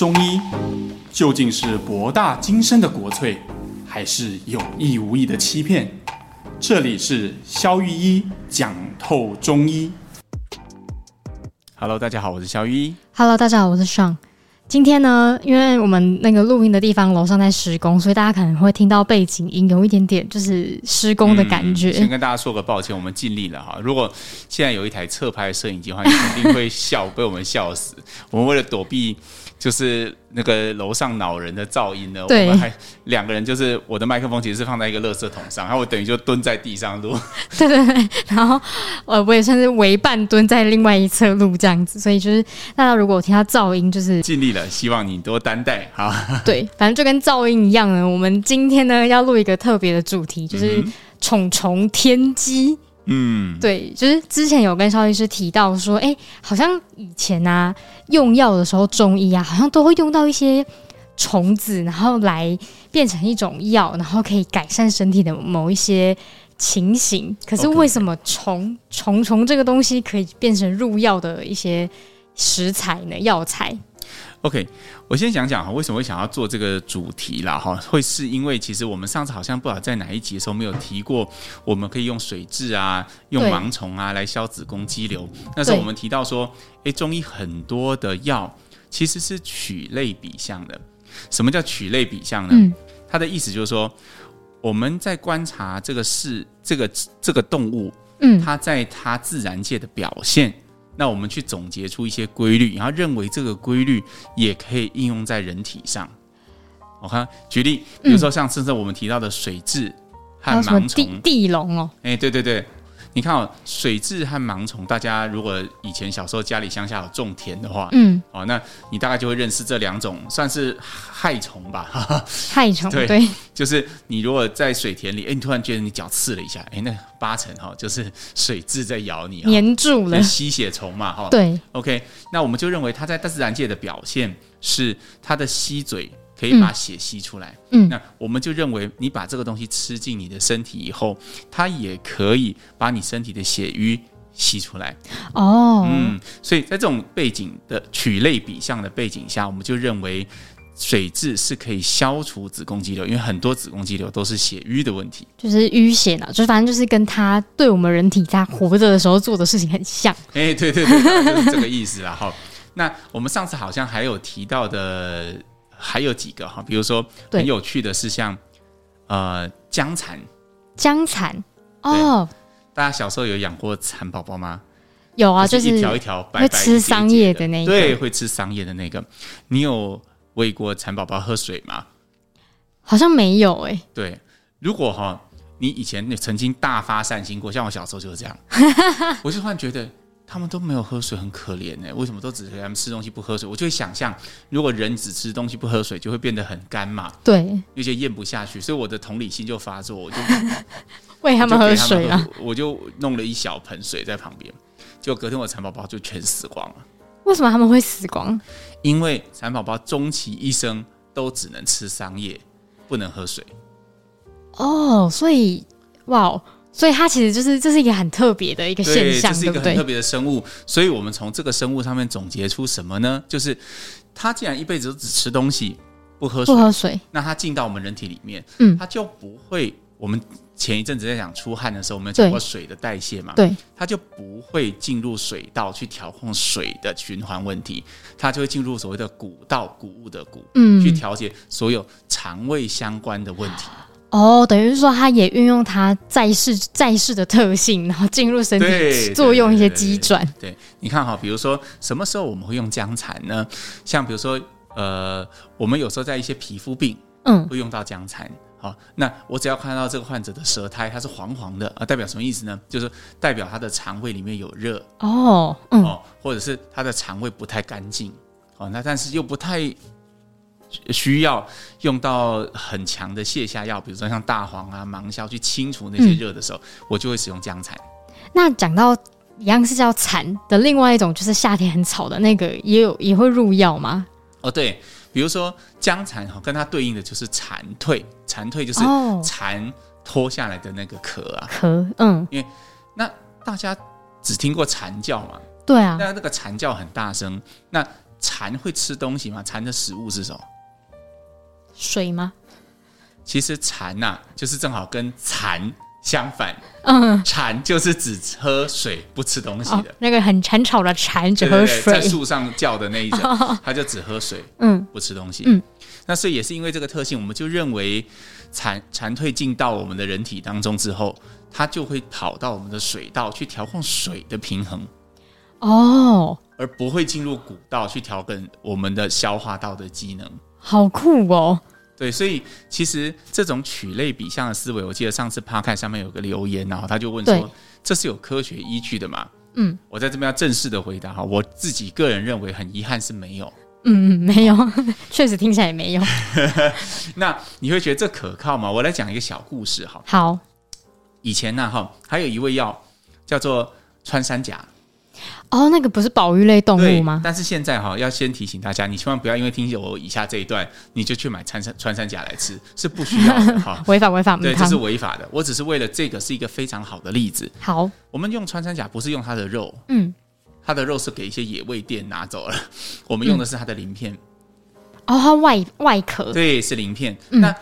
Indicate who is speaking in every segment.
Speaker 1: 中医究竟是博大精深的国粹，还是有意无意的欺骗？这里是肖玉医讲透中医。Hello，大家好，我是肖玉医。
Speaker 2: Hello，大家好，我是尚。今天呢，因为我们那个录音的地方楼上在施工，所以大家可能会听到背景音有一点点就是施工的感
Speaker 1: 觉。先跟大家说个抱歉，我们尽力了哈。如果现在有一台侧拍摄影机的话，你肯定会笑，被我们笑死。我们为了躲避。就是那个楼上恼人的噪音呢，我们还两个人，就是我的麦克风其实是放在一个垃圾桶上，然后我等于就蹲在地上录。
Speaker 2: 对对对，然后呃，我也算是围半蹲在另外一侧录这样子，所以就是大家如果听到噪音，就是
Speaker 1: 尽力了，希望你多担待。好，
Speaker 2: 对，反正就跟噪音一样呢。我们今天呢要录一个特别的主题，就是虫虫天机。
Speaker 1: 嗯，
Speaker 2: 对，就是之前有跟邵医师提到说，哎，好像以前啊用药的时候，中医啊好像都会用到一些虫子，然后来变成一种药，然后可以改善身体的某一些情形。可是为什么虫虫虫这个东西可以变成入药的一些食材呢？药材
Speaker 1: ？OK，我先讲讲哈，为什么会想要做这个主题啦？哈，会是因为其实我们上次好像不知道在哪一集的时候没有提过，我们可以用水蛭啊，用盲虫啊来消子宫肌瘤。那时候我们提到说，诶，中医很多的药其实是取类比象的。什么叫取类比象呢？嗯，它的意思就是说，我们在观察这个是，这个这个动物，嗯，它在它自然界的表现。那我们去总结出一些规律，然后认为这个规律也可以应用在人体上。我看举例，比如说像甚至我们提到的水蛭和盲虫、
Speaker 2: 地龙哦，
Speaker 1: 哎，对对对。你看哦，水蛭和盲虫，大家如果以前小时候家里乡下有种田的话，嗯，哦，那你大概就会认识这两种，算是害虫吧？
Speaker 2: 害虫，对，
Speaker 1: 对，就是你如果在水田里，哎，你突然觉得你脚刺了一下，哎，那八成哈就是水蛭在咬你，
Speaker 2: 黏住了，
Speaker 1: 吸血虫嘛，哈，
Speaker 2: 对
Speaker 1: ，OK，那我们就认为它在大自然界的表现是它的吸嘴。可以把血吸出来，嗯，那我们就认为你把这个东西吃进你的身体以后，它也可以把你身体的血瘀吸出来。
Speaker 2: 哦，
Speaker 1: 嗯，所以在这种背景的取类比象的背景下，我们就认为水质是可以消除子宫肌瘤，因为很多子宫肌瘤都是血瘀的问题，
Speaker 2: 就是淤血呢，就是反正就是跟它对我们人体在活着的时候做的事情很像。
Speaker 1: 哎，对对对，就是这个意思啦。好，那我们上次好像还有提到的。还有几个哈，比如说很有趣的是像呃江蚕，
Speaker 2: 江蚕哦，
Speaker 1: 大家小时候有养过蚕宝宝吗？
Speaker 2: 有啊，
Speaker 1: 就是一条一条白白
Speaker 2: 会吃桑叶的那个，
Speaker 1: 对，会吃桑叶的那个。你有喂过蚕宝宝喝水吗？
Speaker 2: 好像没有哎、欸。
Speaker 1: 对，如果哈你以前你曾经大发善心过，像我小时候就是这样，我就突然觉得。他们都没有喝水，很可怜呢。为什么都只给他们吃东西不喝水？我就会想象，如果人只吃东西不喝水，就会变得很干嘛。
Speaker 2: 对，
Speaker 1: 有些咽不下去，所以我的同理心就发作，我就
Speaker 2: 喂他们喝水啊。
Speaker 1: 我就弄了一小盆水在旁边，就隔天我蚕宝宝就全死光了。
Speaker 2: 为什么他们会死光？
Speaker 1: 因为蚕宝宝终其一生都只能吃桑叶，不能喝水。
Speaker 2: 哦，所以哇。所以它其实就是这是一个很特别的一个现象，
Speaker 1: 对，这是一个很特别的生物。所以我们从这个生物上面总结出什么呢？就是它既然一辈子都只吃东西，不喝水，
Speaker 2: 不喝水，
Speaker 1: 那它进到我们人体里面，嗯，它就不会。我们前一阵子在讲出汗的时候，我们有讲过水的代谢嘛，
Speaker 2: 对，
Speaker 1: 它就不会进入水道去调控水的循环问题，它就会进入所谓的谷道，谷物的谷，嗯，去调节所有肠胃相关的问题。
Speaker 2: 哦，等于是说，它也运用它在世在世的特性，然后进入身体作用一些机转。
Speaker 1: 对，你看哈，比如说什么时候我们会用姜蚕呢？像比如说，呃，我们有时候在一些皮肤病，嗯，会用到姜蚕。好，那我只要看到这个患者的舌苔，它是黄黄的啊，代表什么意思呢？就是代表他的肠胃里面有热
Speaker 2: 哦，嗯，哦，
Speaker 1: 或者是他的肠胃不太干净哦，那但是又不太。需要用到很强的泻下药，比如说像大黄啊、芒硝去清除那些热的时候，嗯、我就会使用姜蚕。
Speaker 2: 那讲到一样是叫蚕的另外一种，就是夏天很吵的那个，也有也会入药吗？
Speaker 1: 哦，对，比如说姜蚕哈，跟它对应的就是蚕蜕，蚕蜕就是蚕脱下来的那个壳啊，
Speaker 2: 壳，嗯，
Speaker 1: 因为那大家只听过蝉叫嘛，
Speaker 2: 对啊，
Speaker 1: 那那个蝉叫很大声，那。蚕会吃东西吗？蚕的食物是什么？
Speaker 2: 水吗？
Speaker 1: 其实蝉呐、啊，就是正好跟蝉相反。
Speaker 2: 嗯，
Speaker 1: 蝉就是只喝水不吃东西的，哦、
Speaker 2: 那个很蚕吵的蝉只喝水，
Speaker 1: 在树上叫的那一种，它就只喝水，
Speaker 2: 嗯，
Speaker 1: 不吃东西。
Speaker 2: 嗯，
Speaker 1: 那所以也是因为这个特性，我们就认为蚕蚕退进到我们的人体当中之后，它就会跑到我们的水道去调控水的平衡。
Speaker 2: 哦，
Speaker 1: 而不会进入古道去调整我们的消化道的机能。
Speaker 2: 好酷哦！
Speaker 1: 对，所以其实这种曲类比象的思维，我记得上次 Podcast 上面有个留言，然后他就问说：“这是有科学依据的吗？”
Speaker 2: 嗯，
Speaker 1: 我在这边要正式的回答哈，我自己个人认为很遗憾是没有。
Speaker 2: 嗯，没有，确实听起来也没有。
Speaker 1: 那你会觉得这可靠吗？我来讲一个小故事哈。
Speaker 2: 好，
Speaker 1: 以前呢哈，还有一味药叫做穿山甲。
Speaker 2: 哦，那个不是保育类动物吗？
Speaker 1: 但是现在哈，要先提醒大家，你千万不要因为听我以下这一段，你就去买穿山穿山甲来吃，是不需要的 哈。
Speaker 2: 违法违法，
Speaker 1: 对，这是违法的。我只是为了这个是一个非常好的例子。
Speaker 2: 好，
Speaker 1: 我们用穿山甲不是用它的肉，
Speaker 2: 嗯，
Speaker 1: 它的肉是给一些野味店拿走了，我们用的是它的鳞片。
Speaker 2: 哦，它外外壳，
Speaker 1: 对，是鳞片。那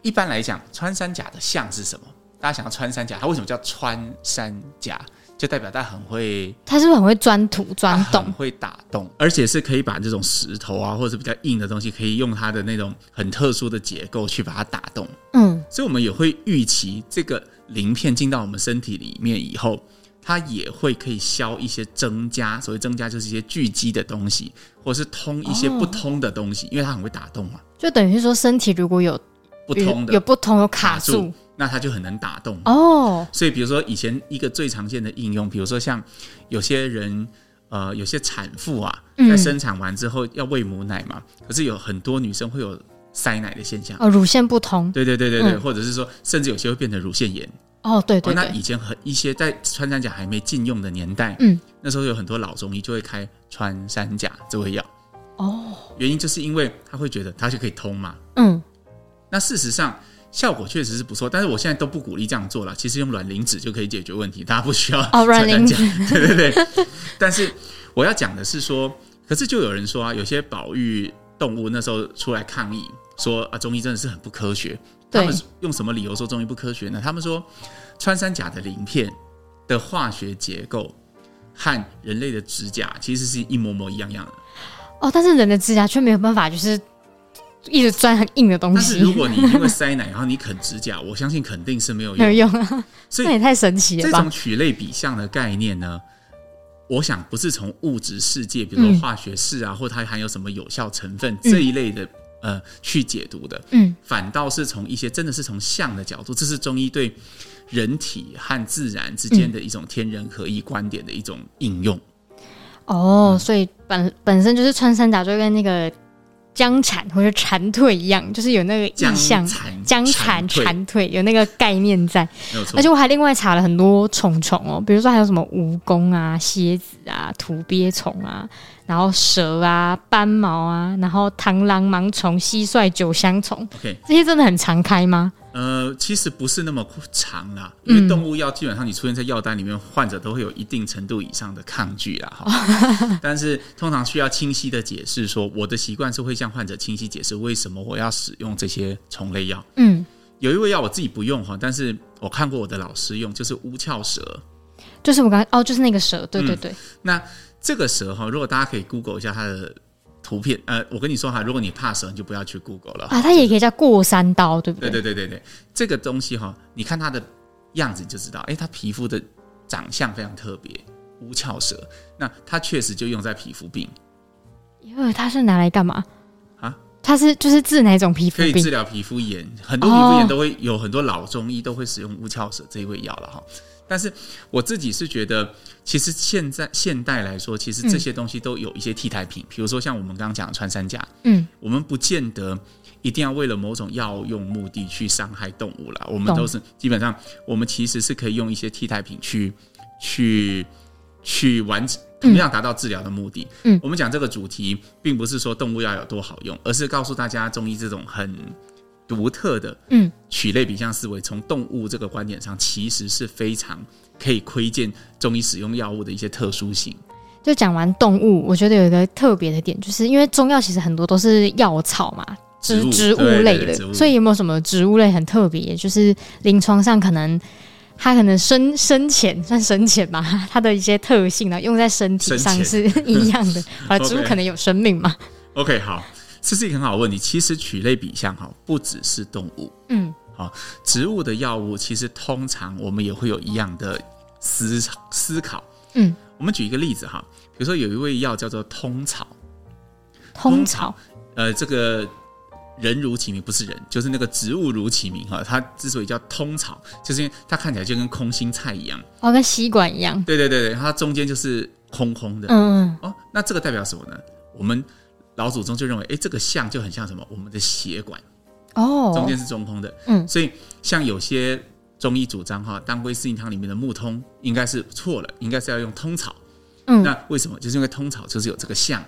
Speaker 1: 一般来讲，穿山甲的像是什么？大家想要穿山甲，它为什么叫穿山甲？就代表它很会，
Speaker 2: 它是不是很会钻土钻洞，
Speaker 1: 很会打洞，而且是可以把这种石头啊，或者是比较硬的东西，可以用它的那种很特殊的结构去把它打洞。
Speaker 2: 嗯，
Speaker 1: 所以我们也会预期这个鳞片进到我们身体里面以后，它也会可以消一些增加，所谓增加就是一些聚集的东西，或者是通一些不通的东西，哦、因为它很会打洞嘛。
Speaker 2: 就等于说，身体如果有
Speaker 1: 不通的，
Speaker 2: 有不通有卡住。
Speaker 1: 那它就很难打动。
Speaker 2: 哦，
Speaker 1: 所以比如说以前一个最常见的应用，比如说像有些人呃有些产妇啊，在生产完之后要喂母奶嘛，可是有很多女生会有塞奶的现象。
Speaker 2: 哦，乳腺不通，
Speaker 1: 对对对对对，或者是说甚至有些会变成乳腺炎。
Speaker 2: 哦，对对。
Speaker 1: 那以前很一些在穿山甲还没禁用的年代，
Speaker 2: 嗯，
Speaker 1: 那时候有很多老中医就会开穿山甲这味药。
Speaker 2: 哦，
Speaker 1: 原因就是因为他会觉得它就可以通嘛，
Speaker 2: 嗯，
Speaker 1: 那事实上。效果确实是不错，但是我现在都不鼓励这样做了。其实用软磷脂就可以解决问题，大家不需要
Speaker 2: 哦，软磷脂，
Speaker 1: 对对对。但是我要讲的是说，可是就有人说啊，有些保育动物那时候出来抗议，说啊，中医真的是很不科学。他们用什么理由说中医不科学呢？他们说穿山甲的鳞片的化学结构和人类的指甲其实是一模模一样样的。
Speaker 2: 哦，但是人的指甲却没有办法，就是。一直钻很硬的东西。
Speaker 1: 但是如果你因为塞奶，然后你啃指甲，我相信肯定是没有用。
Speaker 2: 没有用啊！
Speaker 1: 所以
Speaker 2: 那也太神奇了吧。
Speaker 1: 这种曲类比象的概念呢，我想不是从物质世界，比如说化学式啊，嗯、或它含有什么有效成分这一类的、嗯、呃去解读的。
Speaker 2: 嗯，
Speaker 1: 反倒是从一些真的是从象的角度，这是中医对人体和自然之间的一种天人合一观点的一种应用。
Speaker 2: 哦，嗯、所以本本身就是穿山甲就跟那个。僵缠或者蝉蜕一样，就是有那个意象，僵缠蝉蜕有那个概念在。而且我还另外查了很多虫虫哦，比如说还有什么蜈蚣啊、蝎子啊、土鳖虫啊，然后蛇啊、斑毛啊，然后螳螂、盲虫、蟋蟀、九香虫。
Speaker 1: OK，
Speaker 2: 这些真的很常开吗？
Speaker 1: 呃，其实不是那么长啦，因为动物药基本上你出现在药单里面，患者都会有一定程度以上的抗拒啦，哈。但是通常需要清晰的解释说，我的习惯是会向患者清晰解释为什么我要使用这些虫类药。
Speaker 2: 嗯，
Speaker 1: 有一味药我自己不用哈，但是我看过我的老师用，就是乌鞘蛇，
Speaker 2: 就是我刚哦，就是那个蛇，对对对。
Speaker 1: 嗯，那这个蛇哈，如果大家可以 Google 一下它的。图片，呃，我跟你说哈，如果你怕蛇，你就不要去 Google 了
Speaker 2: 啊。它也可以叫过山刀，对不对？
Speaker 1: 对对对对对，这个东西哈，你看它的样子就知道，哎，它皮肤的长相非常特别，乌鞘蛇。那它确实就用在皮肤病。
Speaker 2: 因为它是拿来干嘛
Speaker 1: 啊？
Speaker 2: 它是就是治哪种皮肤病？
Speaker 1: 可以治疗皮肤炎，很多皮肤炎都会有很多老中医都会使用乌鞘蛇这一味药了哈。但是我自己是觉得，其实现在现代来说，其实这些东西都有一些替代品，比如说像我们刚刚讲的穿山甲，
Speaker 2: 嗯，
Speaker 1: 我们不见得一定要为了某种药用目的去伤害动物了，我们都是基本上，我们其实是可以用一些替代品去去去完成同样达到治疗的目的。
Speaker 2: 嗯，
Speaker 1: 我们讲这个主题，并不是说动物药有多好用，而是告诉大家中医这种很。独特的嗯曲类比象思维，从动物这个观点上，其实是非常可以窥见中医使用药物的一些特殊性。
Speaker 2: 就讲完动物，我觉得有一个特别的点，就是因为中药其实很多都是药草嘛，植物植物类的，所以有没有什么植物类很特别？就是临床上可能它可能深深浅算深浅吧，它的一些特性呢，用在身体上是一样的。啊，植物可能有生命嘛
Speaker 1: ？OK，好，这是一个很好的问题。其实曲类比象哈，不只是动物，嗯，好，植物的药物其实通常我们也会有一样的思思考，嗯。我们举一个例子哈，比如说有一味药叫做通草，
Speaker 2: 通草，
Speaker 1: 呃，这个人如其名，不是人，就是那个植物如其名哈。它之所以叫通草，就是因为它看起来就跟空心菜一样，
Speaker 2: 哦，跟吸管一样。
Speaker 1: 对对对对，它中间就是空空的。嗯哦，那这个代表什么呢？我们老祖宗就认为，哎，这个像就很像什么？我们的血管哦，中间是中空的。嗯，所以像有些。中医主张哈，当归四逆汤里面的木通应该是错了，应该是要用通草。嗯，那为什么？就是因为通草就是有这个像，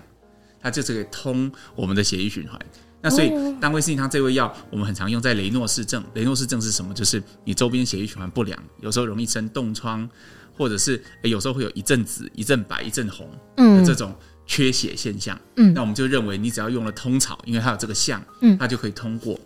Speaker 1: 它就是可以通我们的血液循环。那所以当归四逆汤这味药，我们很常用在雷诺氏症。雷诺氏症是什么？就是你周边血液循环不良，有时候容易生冻疮，或者是有时候会有一阵紫、一阵白、一阵红嗯这种缺血现象。嗯，那我们就认为你只要用了通草，因为它有这个象，嗯，它就可以通过。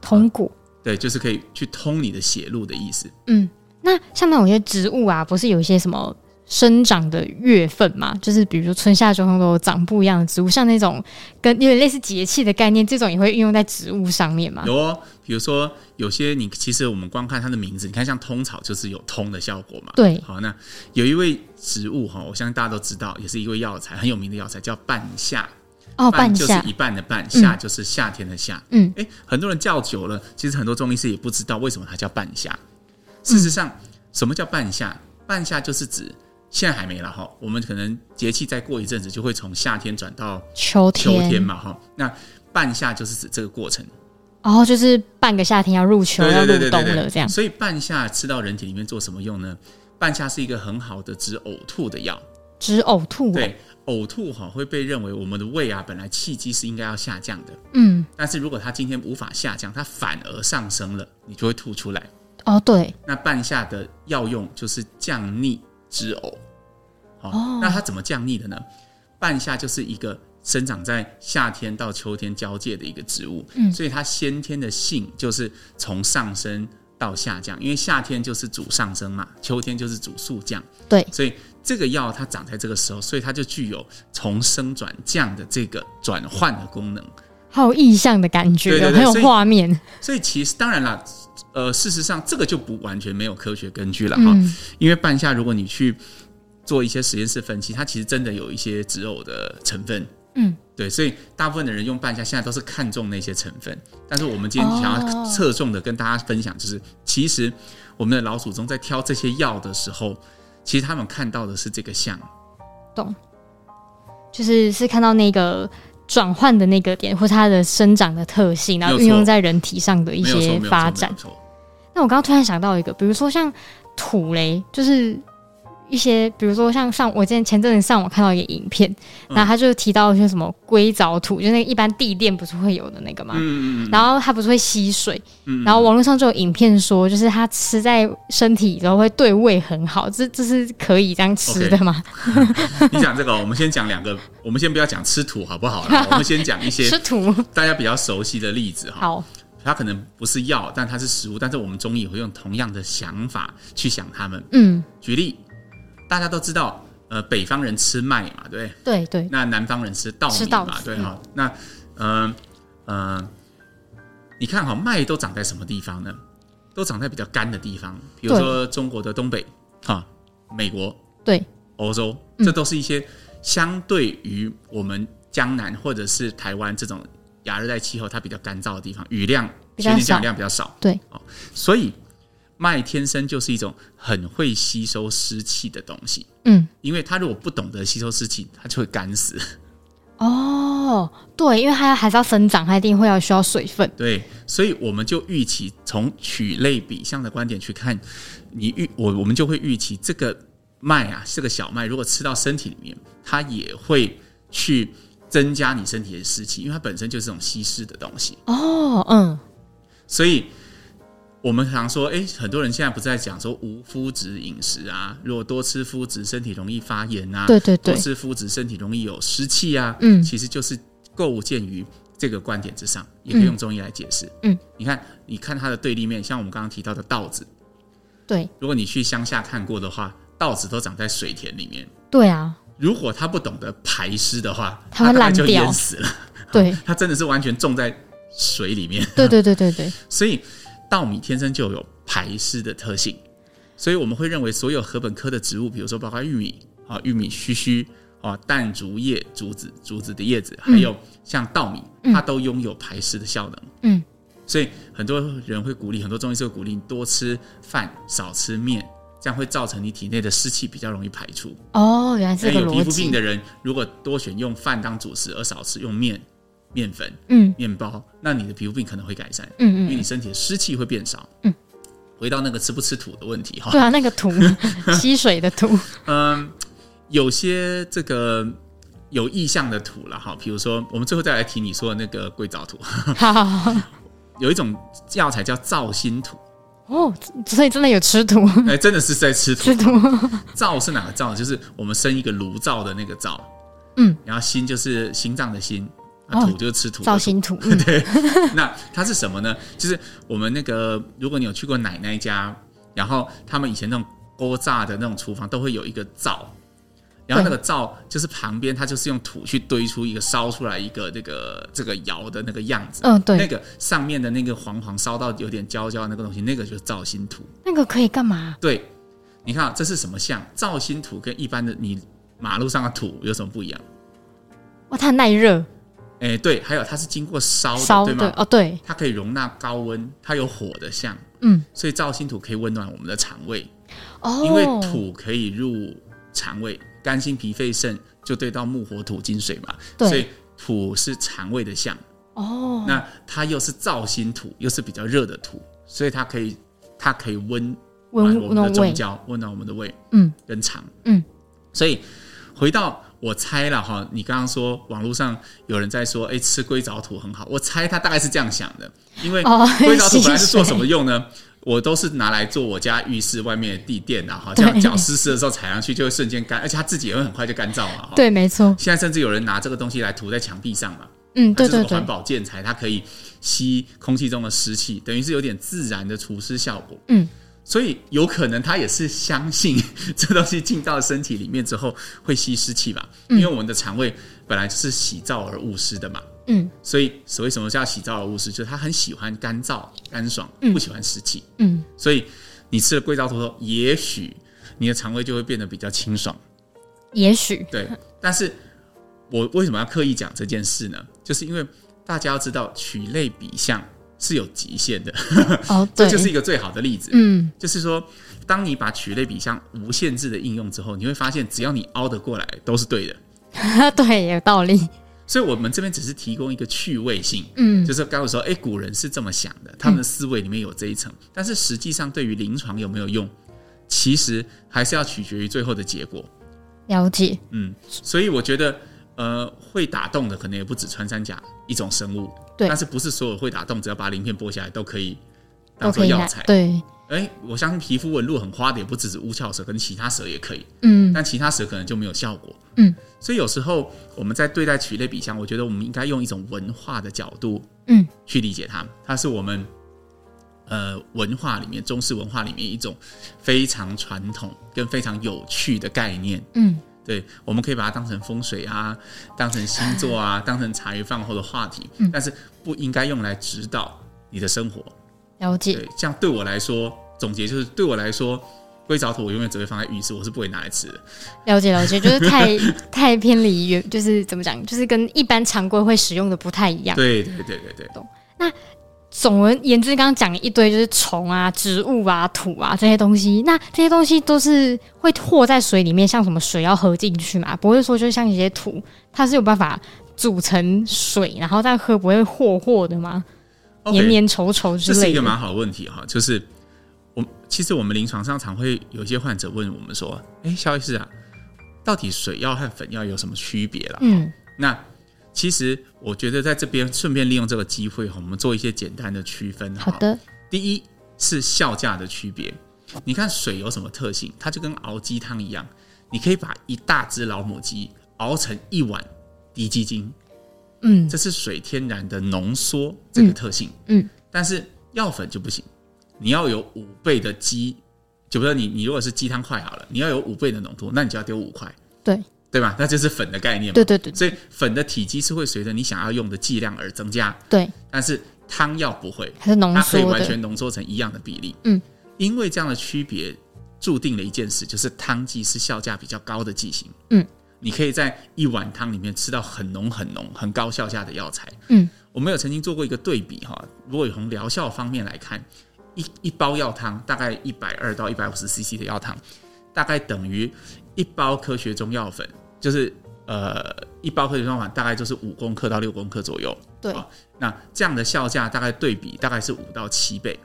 Speaker 2: 通过。
Speaker 1: 对，就是可以去通你的血路的意思。
Speaker 2: 嗯，那像那种一些植物啊，不是有一些什么生长的月份嘛？就是比如说春夏秋冬都有长不一样的植物，像那种跟有点类似节气的概念，这种也会运用在植物上面嘛？
Speaker 1: 有哦，比如说有些你其实我们光看它的名字，你看像通草就是有通的效果嘛。
Speaker 2: 对，
Speaker 1: 好，那有一味植物哈，我相信大家都知道，也是一味药材，很有名的药材，叫半夏。
Speaker 2: 哦，半夏
Speaker 1: 就是一半的半，夏就是夏天的夏。嗯，哎，很多人叫久了，其实很多中医师也不知道为什么它叫半夏。事实上，什么叫半夏？半夏就是指现在还没了哈，我们可能节气再过一阵子就会从夏天转到秋天，秋天嘛哈。那半夏就是指这个过程。
Speaker 2: 哦，就是半个夏天要入秋，要入冬了这样。
Speaker 1: 所以半夏吃到人体里面做什么用呢？半夏是一个很好的止呕吐的药，
Speaker 2: 止呕吐。
Speaker 1: 对。呕吐哈会被认为我们的胃啊本来气机是应该要下降的，嗯，但是如果它今天无法下降，它反而上升了，你就会吐出来。
Speaker 2: 哦，对。
Speaker 1: 那半夏的药用就是降逆止呕。哦。那它怎么降逆的呢？半夏就是一个生长在夏天到秋天交界的一个植物，嗯，所以它先天的性就是从上升到下降，因为夏天就是主上升嘛，秋天就是主速降。
Speaker 2: 对，
Speaker 1: 所以。这个药它长在这个时候，所以它就具有从升转降的这个转换的功能，
Speaker 2: 好有意象的感觉，对对对，很有画面。
Speaker 1: 所以，所以其实当然啦，呃，事实上这个就不完全没有科学根据了哈。嗯、因为半夏，如果你去做一些实验室分析，它其实真的有一些植偶的成分。嗯，对，所以大部分的人用半夏现在都是看重那些成分，但是我们今天想要侧重的跟大家分享，就是、哦、其实我们的老祖宗在挑这些药的时候。其实他们看到的是这个像，
Speaker 2: 懂，就是是看到那个转换的那个点，或它的生长的特性，然后运用在人体上的一些发展。那我刚刚突然想到一个，比如说像土雷，就是。一些，比如说像上我之前前阵子上网看到一个影片，然后他就提到一些什么硅藻土，就那个一般地垫不是会有的那个嘛，嗯、然后它不是会吸水，嗯、然后网络上就有影片说，就是它吃在身体然后会对胃很好，这这是可以这样吃的吗
Speaker 1: ？Okay. 你讲这个，我们先讲两个，我们先不要讲吃土好不好？我们先讲一些 吃土大家比较熟悉的例子哈。
Speaker 2: 好，
Speaker 1: 它可能不是药，但它是食物，但是我们中医也会用同样的想法去想它们。嗯，举例。大家都知道，呃，北方人吃麦嘛，对
Speaker 2: 对对。
Speaker 1: 那南方人吃稻米嘛，对哈。那，嗯、呃、嗯、呃，你看哈，麦都长在什么地方呢？都长在比较干的地方，比如说中国的东北，哈，美国，
Speaker 2: 对，
Speaker 1: 欧洲，这都是一些相对于我们江南或者是台湾这种亚热带气候，它比较干燥的地方，雨量、全年降雨量比较少，
Speaker 2: 对，
Speaker 1: 哦，所以。麦天生就是一种很会吸收湿气的东西，嗯，因为它如果不懂得吸收湿气，它就会干死。
Speaker 2: 哦，对，因为它还是要生长，它一定会要需要水分。
Speaker 1: 对，所以我们就预期从取类比象的观点去看，你预我我们就会预期这个麦啊，这个小麦如果吃到身体里面，它也会去增加你身体的湿气，因为它本身就是这种吸湿的东西。
Speaker 2: 哦，嗯，
Speaker 1: 所以。我们常说，哎，很多人现在不是在讲说无麸质饮食啊，如果多吃麸质，身体容易发炎啊，
Speaker 2: 对对对，
Speaker 1: 多吃麸质，身体容易有湿气啊，
Speaker 2: 嗯，
Speaker 1: 其实就是构建于这个观点之上，也可以用中医来解释。
Speaker 2: 嗯，
Speaker 1: 你看，你看它的对立面，像我们刚刚提到的稻子，
Speaker 2: 对，
Speaker 1: 如果你去乡下看过的话，稻子都长在水田里面，
Speaker 2: 对啊，
Speaker 1: 如果他不懂得排湿的话，
Speaker 2: 它会烂掉，
Speaker 1: 就淹死了。
Speaker 2: 对，
Speaker 1: 它真的是完全种在水里面。
Speaker 2: 对对对对对，
Speaker 1: 所以。稻米天生就有排湿的特性，所以我们会认为所有禾本科的植物，比如说包括玉米啊、玉米须须啊、淡竹叶、竹子、竹子的叶子，还有像稻米，它都拥有排湿的效能。嗯，所以很多人会鼓励，很多中医师会鼓励你多吃饭，少吃面，这样会造成你体内的湿气比较容易排出。
Speaker 2: 哦，原来是这个。
Speaker 1: 有皮肤病的人，如果多选用饭当主食，而少吃用面。面粉，
Speaker 2: 嗯，
Speaker 1: 面包，那你的皮肤病可能会改善，
Speaker 2: 嗯嗯，
Speaker 1: 因为你身体的湿气会变少，
Speaker 2: 嗯。
Speaker 1: 回到那个吃不吃土的问题哈，
Speaker 2: 对啊，那个土 吸水的土，
Speaker 1: 嗯，有些这个有意向的土了哈，比如说我们最后再来提你说的那个硅藻土，
Speaker 2: 好好好，
Speaker 1: 有一种药材叫皂心土，
Speaker 2: 哦，所以真的有吃土，
Speaker 1: 哎，真的是在吃土，
Speaker 2: 吃土，
Speaker 1: 皂是哪个皂？就是我们生一个炉灶的那个灶，
Speaker 2: 嗯，
Speaker 1: 然后心就是心脏的心。土就是吃土，
Speaker 2: 造型土。
Speaker 1: 对，那它是什么呢？就是我们那个，如果你有去过奶奶家，然后他们以前那种锅炸的那种厨房，都会有一个灶，然后那个灶就是旁边，它就是用土去堆出一个烧出来一个这个这个窑的那个样子。
Speaker 2: 嗯，对，
Speaker 1: 那个上面的那个黄黄烧到有点焦焦的那个东西，那个就是造型土。
Speaker 2: 那个可以干嘛？
Speaker 1: 对，你看这是什么像？造型土跟一般的你马路上的土有什么不一样？
Speaker 2: 哇，它耐热。
Speaker 1: 哎、欸，对，还有它是经过烧的，
Speaker 2: 烧
Speaker 1: 对吗？
Speaker 2: 哦，对，
Speaker 1: 它可以容纳高温，它有火的相，
Speaker 2: 嗯，
Speaker 1: 所以造心土可以温暖我们的肠胃，
Speaker 2: 哦，
Speaker 1: 因为土可以入肠胃，肝心脾肺肾就对到木火土金水嘛，
Speaker 2: 对，
Speaker 1: 所以土是肠胃的相，
Speaker 2: 哦，
Speaker 1: 那它又是造心土，又是比较热的土，所以它可以它可以温暖我们的中焦，温暖我们的胃，
Speaker 2: 嗯，
Speaker 1: 跟肠，
Speaker 2: 嗯，
Speaker 1: 所以回到。我猜了哈，你刚刚说网络上有人在说，哎，吃硅藻土很好。我猜他大概是这样想的，因为硅藻土本来是做什么用呢？哦、我都是拿来做我家浴室外面的地垫的哈，这样脚湿湿的时候踩上去就会瞬间干，而且它自己也会很快就干燥嘛。
Speaker 2: 对，没错。
Speaker 1: 现在甚至有人拿这个东西来涂在墙壁上嘛，
Speaker 2: 嗯，对对对，
Speaker 1: 环保建材，它可以吸空气中的湿气，等于是有点自然的除湿效果。
Speaker 2: 嗯。
Speaker 1: 所以有可能他也是相信 这东西进到身体里面之后会吸湿气吧，因为我们的肠胃本来就是喜燥而恶湿的嘛。嗯，所以所谓什么叫喜燥而恶湿，就是他很喜欢干燥、干爽，不喜欢湿气。嗯，所以你吃了硅藻土后，也许你的肠胃就会变得比较清爽。
Speaker 2: 也许
Speaker 1: 对，但是我为什么要刻意讲这件事呢？就是因为大家要知道取类比象。是有极限的，
Speaker 2: 哦，
Speaker 1: 这就是一个最好的例子。
Speaker 2: 嗯，
Speaker 1: 就是说，当你把曲类比象无限制的应用之后，你会发现，只要你凹得过来，都是对的。
Speaker 2: 对，有道理。
Speaker 1: 所以，我们这边只是提供一个趣味性。
Speaker 2: 嗯，
Speaker 1: 就是刚刚说，哎，古人是这么想的，他们的思维里面有这一层，嗯，但是实际上对于临床有没有用，其实还是要取决于最后的结果。
Speaker 2: 了解。
Speaker 1: 嗯，所以我觉得，呃，会打洞的可能也不止穿山甲一种生物。对，但是不是所有会打洞，只要把鳞片剥下来都可以当做药材？
Speaker 2: 对，
Speaker 1: 哎、欸，我相信皮肤纹路很花的也不只是乌鞘蛇，跟其他蛇也可以。
Speaker 2: 嗯，
Speaker 1: 但其他蛇可能就没有效果。
Speaker 2: 嗯，
Speaker 1: 所以有时候我们在对待曲类比象，我觉得我们应该用一种文化的角度，
Speaker 2: 嗯，去
Speaker 1: 理解它。它是我们呃文化里面中式文化里面一种非常传统跟非常有趣的概念。
Speaker 2: 嗯。
Speaker 1: 对，我们可以把它当成风水啊，当成星座啊，当成茶余饭后的话题，嗯，但是不应该用来指导你的生活。
Speaker 2: 了解。
Speaker 1: 对，这样对我来说，总结就是对我来说，硅藻土我永远只会放在浴室，我是不会拿来吃的。
Speaker 2: 了解，了解，就是 太太偏离原，就是怎么讲，就是跟一般常规会使用的不太一样。
Speaker 1: 对对对对对。
Speaker 2: 懂。那。总而言之，刚刚讲了一堆就是虫啊、植物啊、土啊这些东西，那这些东西都是会和在水里面，像什么水要喝进去嘛？不会说就像一些土，它是有办法组成水，然后再喝不会和和的吗？黏黏稠稠之类的。
Speaker 1: 这是一个蛮好的问题哈，就是我其实我们临床上常会有一些患者问我们说：“哎，肖医师啊，到底水药和粉药有什么区别了？”嗯，那。其实我觉得在这边顺便利用这个机会，我们做一些简单的区分。
Speaker 2: 好的，
Speaker 1: 第一，是效价的区别。你看水有什么特性？它就跟熬鸡汤一样，你可以把一大只老母鸡熬成一碗低鸡精，
Speaker 2: 嗯，
Speaker 1: 这是水天然的浓缩这个特性，
Speaker 2: 嗯，嗯，
Speaker 1: 但是药粉就不行，你要有五倍的鸡，就比如说你你如果是鸡汤块好了，你要有五倍的浓度，那你就要丢五块，
Speaker 2: 对
Speaker 1: 对吧？那就是粉的概念嘛，
Speaker 2: 对对对，
Speaker 1: 所以粉的体积是会随着你想要用的剂量而增加，
Speaker 2: 对，
Speaker 1: 但是汤药不会，
Speaker 2: 它是浓缩，
Speaker 1: 它可以完全浓缩成一样的比例，
Speaker 2: 嗯。
Speaker 1: 因为这样的区别，注定了一件事，就是汤剂是效价比较高的剂型。
Speaker 2: 嗯，
Speaker 1: 你可以在一碗汤里面吃到很浓、很浓、很高效价的药材。
Speaker 2: 嗯，
Speaker 1: 我们有曾经做过一个对比哈，如果从疗效方面来看，一一包药汤大概一百二到一百五十 CC 的药汤，大概等于一包科学中药粉，就是呃一包科学中药粉大概就是五公克到六公克左右。
Speaker 2: 对，
Speaker 1: 那这样的效价大概对比大概是五到七倍。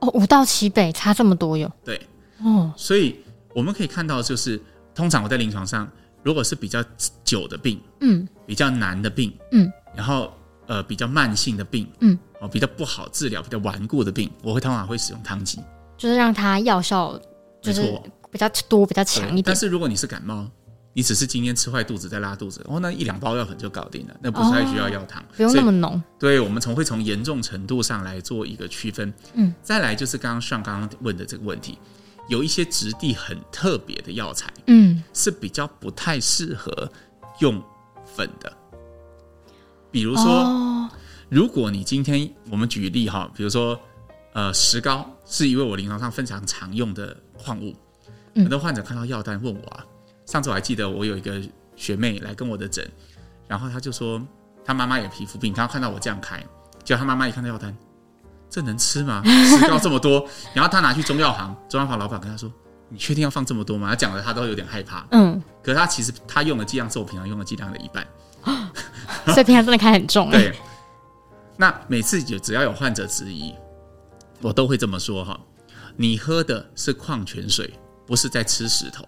Speaker 2: 哦，五到七倍差这么多哟。
Speaker 1: 对，
Speaker 2: 哦，
Speaker 1: 所以我们可以看到，就是通常我在临床上，如果是比较久的病，
Speaker 2: 嗯，
Speaker 1: 比较难的病，
Speaker 2: 嗯，
Speaker 1: 然后呃比较慢性的病，
Speaker 2: 嗯，
Speaker 1: 哦比较不好治疗、比较顽固的病，我会通常会使用汤剂，
Speaker 2: 就是让它药效就是比较多、比较强一点。
Speaker 1: 但是如果你是感冒，你只是今天吃坏肚子在拉肚子，哦，那一两包药粉就搞定了，那不太需要药糖，哦，
Speaker 2: 不用那么浓。
Speaker 1: 对，我们从会从严重程度上来做一个区分。
Speaker 2: 嗯，
Speaker 1: 再来就是刚刚上刚刚问的这个问题，有一些质地很特别的药材，
Speaker 2: 嗯，
Speaker 1: 是比较不太适合用粉的。比如说，
Speaker 2: 哦，
Speaker 1: 如果你今天我们举例哈，比如说呃石膏是因为我临床上非常常用的矿物，很多患者看到药单问我啊。上次我还记得，我有一个学妹来跟我的诊，然后她就说她妈妈有皮肤病，她看到我这样开，结果她妈妈一看到药单，这能吃吗？石膏这么多，然后她拿去中药行，中药行老板跟她说：“你确定要放这么多吗？”她讲的她都有点害怕。
Speaker 2: 嗯，
Speaker 1: 可是她其实她用的剂量是我平常用的剂量的一半，
Speaker 2: 所以平常真的开很重。
Speaker 1: 对，那每次有只要有患者质疑，我都会这么说哈：你喝的是矿泉水，不是在吃石头。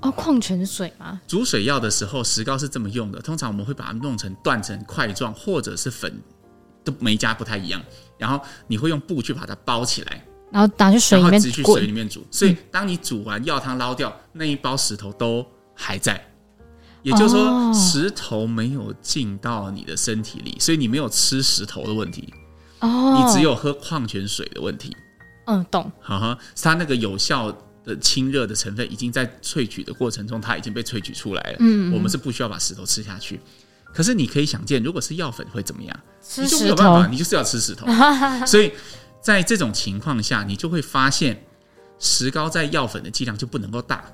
Speaker 2: 哦，矿泉水吗？
Speaker 1: 煮水药的时候，石膏是这么用的。通常我们会把它弄成断成块状，或者是粉，都每家不太一样。然后你会用布去把它包起来，
Speaker 2: 然后打去水里面
Speaker 1: 去水里面煮。所以当你煮完药汤捞掉，那一包石头都还在。也就是说，哦、石头没有进到你的身体里，所以你没有吃石头的问题。哦，你只有喝矿泉水的问题。
Speaker 2: 嗯，懂。
Speaker 1: 哈哈，它那个有效。的清热的成分已经在萃取的过程中，它已经被萃取出来了。嗯，嗯，我们是不需要把石头吃下去。可是你可以想见，如果是药粉会怎么样？
Speaker 2: 吃
Speaker 1: 你就没有办法，你就是要吃石头。所以在这种情况下，你就会发现石膏在药粉的剂量就不能够大，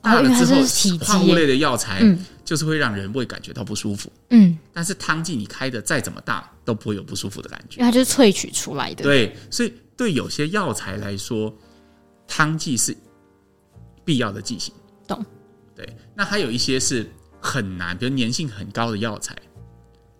Speaker 1: 大了之后，矿物类的药材就是会让人会感觉到不舒服。嗯，但是汤剂你开的再怎么大，都不会有不舒服的感觉，
Speaker 2: 因为它就是萃取出来的。
Speaker 1: 对，所以对有些药材来说。汤剂是必要的剂型，
Speaker 2: 懂？
Speaker 1: 对，那还有一些是很难，比如粘性很高的药材，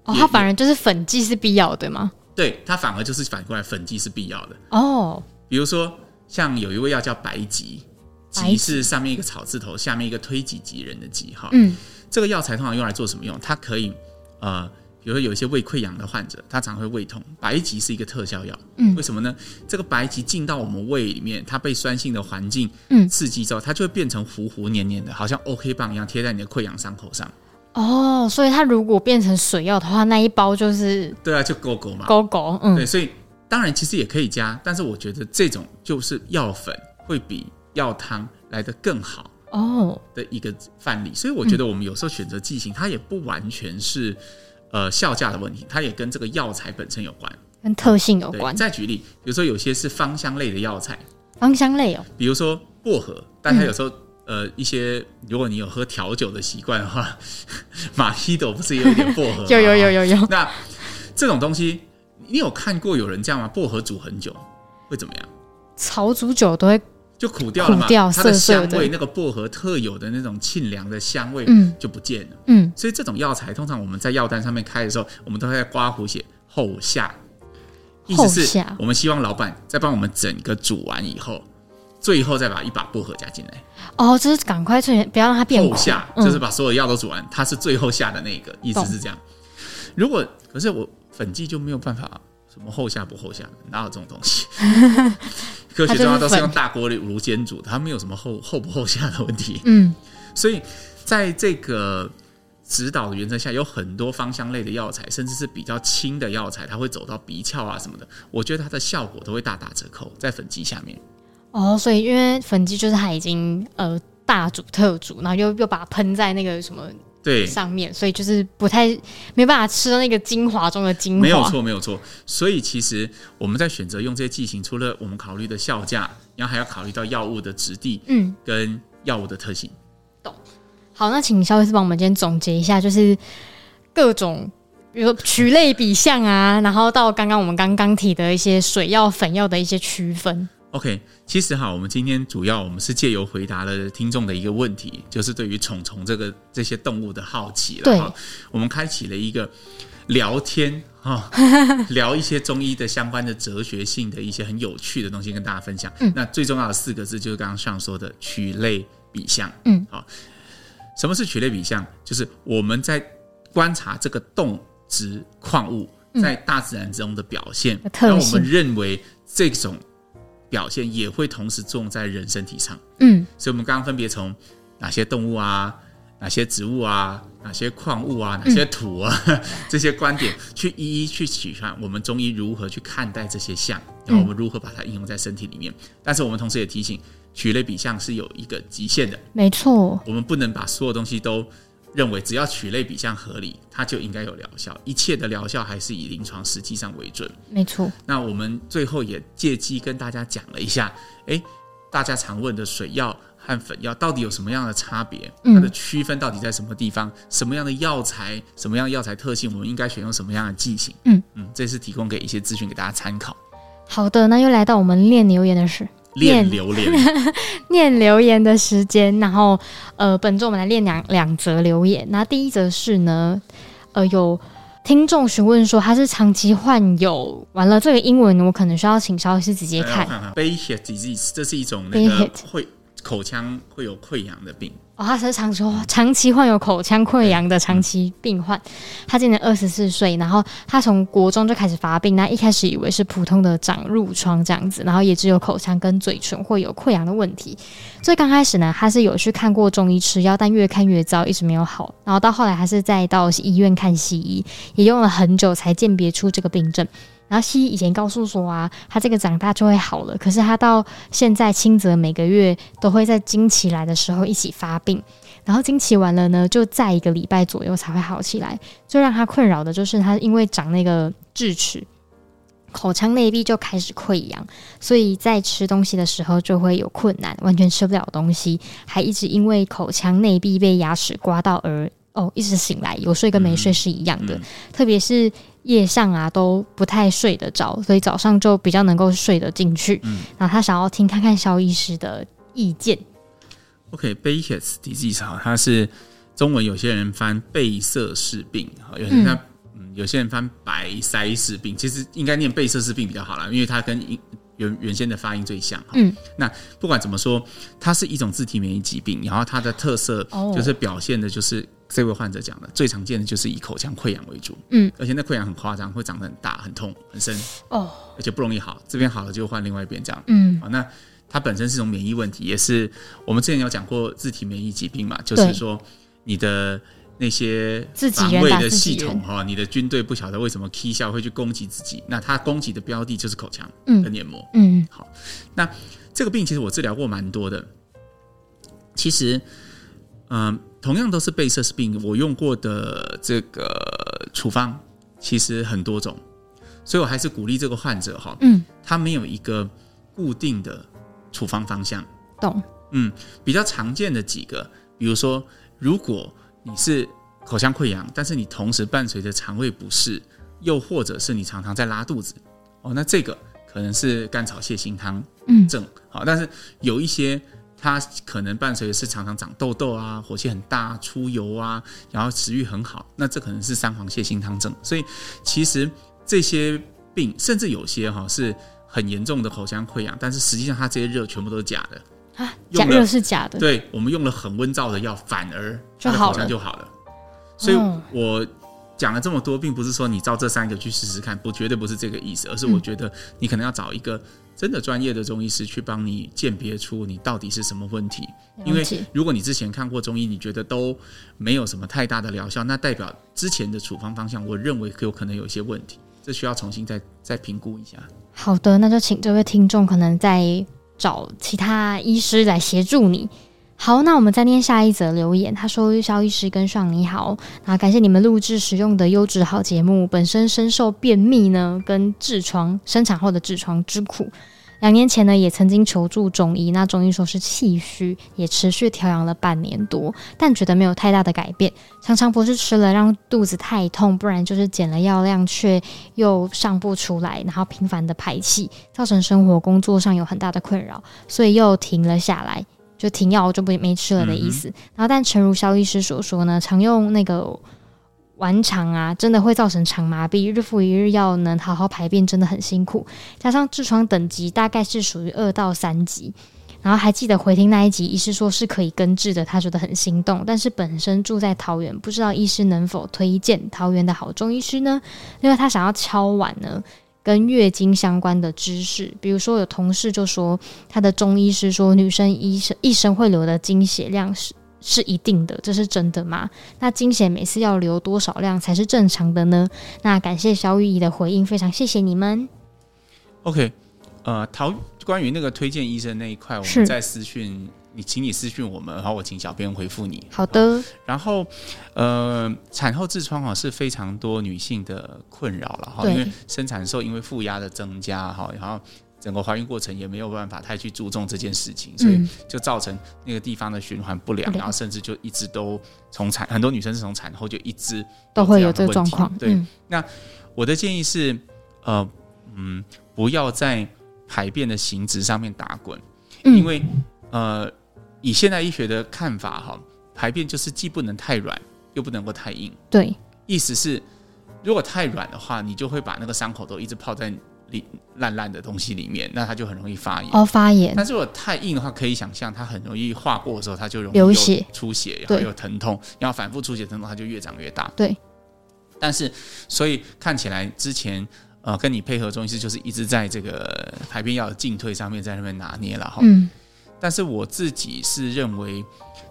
Speaker 2: 哦，它反而就是粉剂是必要的，对吗？
Speaker 1: 对，它反而就是反过来，粉剂是必要的。
Speaker 2: 哦，
Speaker 1: 比如说像有一味药叫白及，及是上面一个草字头，下面一个推己及人的及，哈，嗯，这个药材通常用来做什么用？它可以呃。比如说有一些胃溃疡的患者，他常会胃痛，白及是一个特效药。嗯，为什么呢？这个白及进到我们胃里面，它被酸性的环境刺激之后，它就会变成糊糊黏黏的，好像 OK 棒一样贴在你的溃疡伤口上。
Speaker 2: 哦，所以它如果变成水药的话，那一包就是
Speaker 1: 对啊，就勾勾嘛，
Speaker 2: 勾勾。嗯，
Speaker 1: 对，所以当然其实也可以加，但是我觉得这种就是药粉会比药汤来的更好哦的一个范例。所以我觉得我们有时候选择剂型，它也不完全是。呃，效价的问题，它也跟这个药材本身有关，
Speaker 2: 跟特性有关。
Speaker 1: 再举例，比如说有些是芳香类的药材，
Speaker 2: 芳香类哦，比
Speaker 1: 如说薄荷，但它有时候、嗯、呃一些，如果你有喝调酒的习惯的话，马希朵不是也有一点薄荷？
Speaker 2: 有有有有有。
Speaker 1: 那这种东西，你有看过有人这样吗？薄荷煮很久会怎么样？
Speaker 2: 炒煮酒都会。
Speaker 1: 就苦掉了嘛，
Speaker 2: 掉
Speaker 1: 它的香味那个薄荷特有的那种沁凉的香味，嗯就不见了。
Speaker 2: 嗯，嗯，
Speaker 1: 所以这种药材通常我们在药单上面开的时候，我们都会在刮胡写后下，意思是我们希望老板在帮我们整个煮完以后，最后再把一把薄荷加进来。
Speaker 2: 哦，就是赶快趁，不要让它变苦。
Speaker 1: 后下就是把所有药都煮完，它是最后下的那个，意思是这样。如果可是我粉剂就没有办法。什么后下不后下，哪有这种东西？科学中药都是用大锅炉煎煮，它没有什么后后不后下的问题。
Speaker 2: 嗯，
Speaker 1: 所以在这个指导的原则下，有很多芳香类的药材，甚至是比较轻的药材，它会走到鼻窍啊什么的。我觉得它的效果都会大打折扣，在粉剂下面。
Speaker 2: 哦，所以因为粉剂就是它已经呃大煮特煮，然后又又把它喷在那个什么。
Speaker 1: 对，
Speaker 2: 上面，所以就是不太没办法吃到那个精华中的精华。
Speaker 1: 没有错，没有错。所以其实我们在选择用这些剂型，除了我们考虑的效价，然后还要考虑到药物的质地，嗯，跟药物的特性。
Speaker 2: 懂。好，那请肖医师帮我们今天总结一下，就是各种，比如说曲类比象啊，然后到刚刚我们刚刚提的一些水药、粉药的一些区分。
Speaker 1: OK，其实哈，我们今天主要我们是借由回答了听众的一个问题，就是对于虫虫这个这些动物的好奇了。哈，我们开启了一个聊天哈，聊一些中医的相关的哲学性的一些很有趣的东西跟大家分享。嗯，那最重要的四个字就是刚刚上说的取类比象。嗯，好，什么是取类比象？就是我们在观察这个动植矿物在大自然中的表现，那、嗯、我们认为这种。表现也会同时作用在人身体上，嗯，所以我们刚刚分别从哪些动物啊、哪些植物啊、哪些矿物啊、哪些土啊、嗯、这些观点，去一一去取看我们中医如何去看待这些象，然后我们如何把它应用在身体里面。嗯、但是我们同时也提醒，取类比象是有一个极限的，
Speaker 2: 没错，
Speaker 1: 我们不能把所有东西都。认为只要取类比象合理，它就应该有疗效。一切的疗效还是以临床实际上为准。
Speaker 2: 没错。
Speaker 1: 那我们最后也借机跟大家讲了一下，诶，大家常问的水药和粉药到底有什么样的差别？它的区分到底在什么地方？什么样的药材？什么样的药材特性？我们应该选用什么样的剂型？嗯嗯，这是提供给一些资讯给大家参考。
Speaker 2: 好的，那又来到我们练留言的事。
Speaker 1: 念留言，
Speaker 2: 念留言的时间。然后，呃，本周我们来念两两则留言。那第一则是呢，呃，有听众询问说他是长期患有，完了这个英文我可能需要请肖医师直接看。
Speaker 1: Behçet disease，这是一种那个会口腔会有溃疡的病。
Speaker 2: 哦，他是长说长期患有口腔溃疡的长期病患，他今年二十四岁，然后他从国中就开始发病，那一开始以为是普通的长褥疮这样子，然后也只有口腔跟嘴唇会有溃疡的问题。所以刚开始呢，他是有去看过中医吃药，但越看越糟，一直没有好。然后到后来，还是再到医院看西医，也用了很久才鉴别出这个病症。然后西医以前告诉说啊，他这个长大就会好了。可是他到现在轻则每个月都会在经期来的时候一起发病，然后经期完了呢，就在一个礼拜左右才会好起来。最让他困扰的就是他因为长那个智齿，口腔内壁就开始溃疡，所以在吃东西的时候就会有困难，完全吃不了东西，还一直因为口腔内壁被牙齿刮到而哦，一直醒来，有睡跟没睡是一样的，嗯嗯、特别是。夜上啊都不太睡得着，所以早上就比较能够睡得进去。嗯，然后他想要听看看肖医师的意见。
Speaker 1: OK，Behçet disease 哈，它是中文有些人翻贝瑟氏病，有些人嗯，嗯，有些人翻白塞氏病，其实应该念贝色氏病比较好啦，因为它跟原原先的发音最像。嗯，那不管怎么说，它是一种自体免疫疾病，然后它的特色就是表现的就是。这位患者讲的最常见的就是以口腔溃疡为主，嗯，而且那溃疡很夸张，会长得很大、很痛、很深，哦，而且不容易好。这边好了就换另外一边这样，嗯，好，那它本身是一种免疫问题，也是我们之前有讲过自体免疫疾病嘛，就是说你的那些防卫的系统哈，你的军队不晓得为什么 K 笑会去攻击自己，那他攻击的标的就是口腔的黏膜，嗯，嗯，好，那这个病其实我治疗过蛮多的，其实，嗯、呃。同样都是贝瑟氏病，我用过的这个处方其实很多种，所以我还是鼓励这个患者哈，嗯，他没有一个固定的处方方向，
Speaker 2: 懂？
Speaker 1: 嗯，比较常见的几个，比如说，如果你是口腔溃疡，但是你同时伴随着肠胃不适，又或者是你常常在拉肚子，哦，那这个可能是甘草泻心汤症，好，但是有一些。它可能伴随的是常常长痘痘啊，火气很大，出油啊，然后食欲很好，那这可能是三黄泻心汤症。所以其实这些病，甚至有些哈是很严重的口腔溃疡，但是实际上它这些热全部都是假的
Speaker 2: 啊，假热是假的。
Speaker 1: 对，我们用了很温燥的药，反而就好像就好了。所以我讲了这么多，并不是说你照这三个去试试看，不，绝对不是这个意思，而是我觉得你可能要找一个真的专业的中医师去帮你鉴别出你到底是什么问题。因为如果你之前看过中医，你觉得都没有什么太大的疗效，那代表之前的处方方向，我认为有可能有一些问题，这需要重新再再评估一下。
Speaker 2: 好的，那就请这位听众可能再找其他医师来协助你。好，那我们再念下一则留言。他说：“肖医师跟上你好，那感谢你们录制使用的优质好节目。本身深受便秘呢，跟痔疮生产后的痔疮之苦。两年前呢，也曾经求助中医，那中医说是气虚，也持续调养了半年多，但觉得没有太大的改变。常常不是吃了让肚子太痛，不然就是减了药量却又上不出来，然后频繁的排气，造成生活工作上有很大的困扰，所以又停了下来。”就停药就不没吃了的意思，嗯、然后但诚如肖医师所说呢，常用那个顽肠啊，真的会造成肠麻痹，日复一日要能好好排便真的很辛苦。加上痔疮等级大概是属于二到三级，然后还记得回听那一集，医师说是可以根治的，他觉得很心动。但是本身住在桃园，不知道医师能否推荐桃园的好中医师呢？因为他想要敲碗呢。跟月经相关的知识，比如说有同事就说，他的中医师说，女生一生一生会流的经血量是是一定的，这是真的吗？那经血每次要流多少量才是正常的呢？那感谢小雨姨的回应，非常谢谢你们。
Speaker 1: OK，呃，陶关于那个推荐医生那一块，我们在私讯。你请你私讯我们，然后我请小编回复你。
Speaker 2: 好的。
Speaker 1: 然后，呃，产后痔疮啊是非常多女性的困扰了哈，因为生产的时候因为负压的增加哈，然后整个怀孕过程也没有办法太去注重这件事情，所以就造成那个地方的循环不良，然后甚至就一直都从产很多女生是从产后就一直
Speaker 2: 都会有这个状况。
Speaker 1: 对，那我的建议是，呃，嗯，不要在排便的形质上面打滚，因为呃。以现代医学的看法，哈，排便就是既不能太软，又不能够太硬。
Speaker 2: 对，
Speaker 1: 意思是，如果太软的话，你就会把那个伤口都一直泡在里烂烂的东西里面，那它就很容易发炎。
Speaker 2: 哦，发炎。
Speaker 1: 但是如果太硬的话，可以想象它很容易划过的时候，它就容易
Speaker 2: 流血、
Speaker 1: 出血，然后有疼痛，然后反复出血疼痛，它就越长越大。
Speaker 2: 对。
Speaker 1: 但是，所以看起来之前呃，跟你配合中医师就是一直在这个排便药的进退上面在那边拿捏了哈。嗯。但是我自己是认为，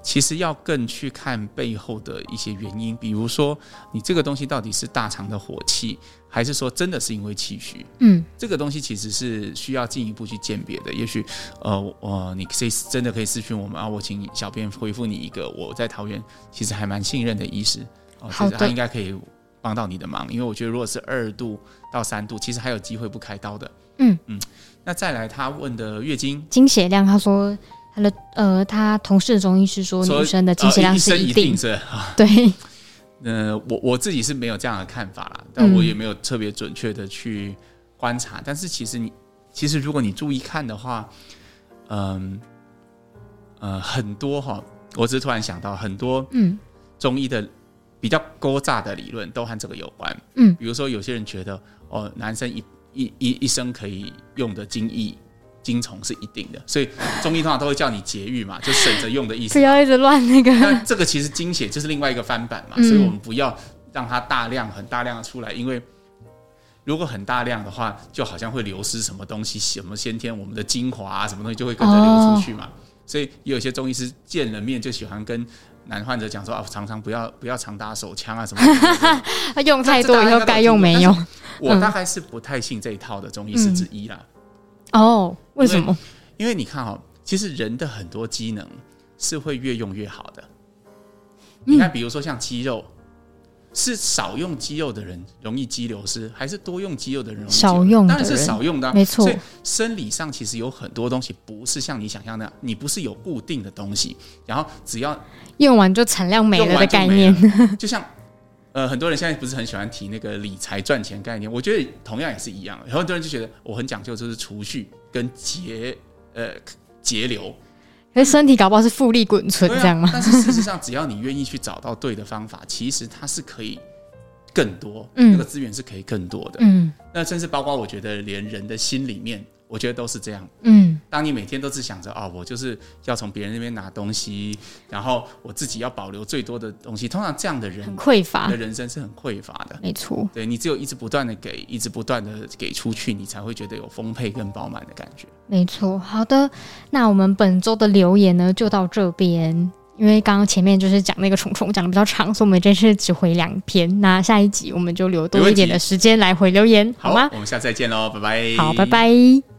Speaker 1: 其实要更去看背后的一些原因，比如说你这个东西到底是大肠的火气，还是说真的是因为气虚？嗯，这个东西其实是需要进一步去鉴别的。也许，呃，呃，你可以真的可以私讯我们啊，我请小编回复你一个我在桃园其实还蛮信任的医师，哦，其实他应该可以帮到你的忙。因为我觉得如果是二度到三度，其实还有机会不开刀的。嗯嗯。那再来，他问的月经经
Speaker 2: 血量，他说他的呃，他同事的中医师说女生的经血量是一定，
Speaker 1: 是
Speaker 2: 对。
Speaker 1: 呃，我我自己是没有这样的看法啦，但我也没有特别准确的去观察。嗯、但是其实你其实如果你注意看的话，嗯呃，呃很多哈，我只是突然想到很多嗯中医的比较勾诈的理论都和这个有关。嗯，比如说有些人觉得哦，男生一一一一生可以用的精液、精虫是一定的，所以中医通常都会叫你节育嘛，就省着用的意思。
Speaker 2: 不要一直乱那个。
Speaker 1: 那这个其实精血就是另外一个翻版嘛，嗯、所以我们不要让它大量、很大量的出来，因为如果很大量的话，就好像会流失什么东西，什么先天我们的精华啊，什么东西就会跟着流出去嘛。哦、所以也有些中医师见了面就喜欢跟男患者讲说啊，常常不要不要常打手枪啊什
Speaker 2: 么 用太多以后该用没用。
Speaker 1: 我大概是不太信这一套的中医师之一啦。
Speaker 2: 哦，为什么？
Speaker 1: 因为，你看哈，其实人的很多机能是会越用越好的。你看，比如说像肌肉，是少用肌肉的人容易肌流失，还是多用肌肉的人容易
Speaker 2: 少用？
Speaker 1: 当然是少用的啊，
Speaker 2: 没错。
Speaker 1: 所以生理上其实有很多东西不是像你想象那样，你不是有固定的东西，然后只要
Speaker 2: 用完就产量没了的概念，
Speaker 1: 就像。呃，很多人现在不是很喜欢提那个理财赚钱概念，我觉得同样也是一样。很多人就觉得我很讲究，就是储蓄跟节呃节流，
Speaker 2: 可是身体搞不好是复利滚存这样吗？
Speaker 1: 但是事实上，只要你愿意去找到对的方法，其实它是可以更多，
Speaker 2: 嗯，
Speaker 1: 那个资源是可以更多的，
Speaker 2: 嗯，
Speaker 1: 那甚至包括我觉得连人的心里面。我觉得都是这样。
Speaker 2: 嗯，
Speaker 1: 当你每天都只想着啊、哦，我就是要从别人那边拿东西，然后我自己要保留最多的东西，通常这样的人
Speaker 2: 很匮乏，
Speaker 1: 的人生是很匮乏的。
Speaker 2: 没错，
Speaker 1: 对，你只有一直不断的给，一直不断的给出去，你才会觉得有丰沛跟饱满的感觉。
Speaker 2: 没错。好的，那我们本周的留言呢，就到这边。因为刚刚前面就是讲那个虫虫讲的比较长，所以我们这次只回两篇。那下一集我们就留多一点的时间来回留言，好吗？
Speaker 1: 我们下次再见喽，拜拜。
Speaker 2: 好，拜拜。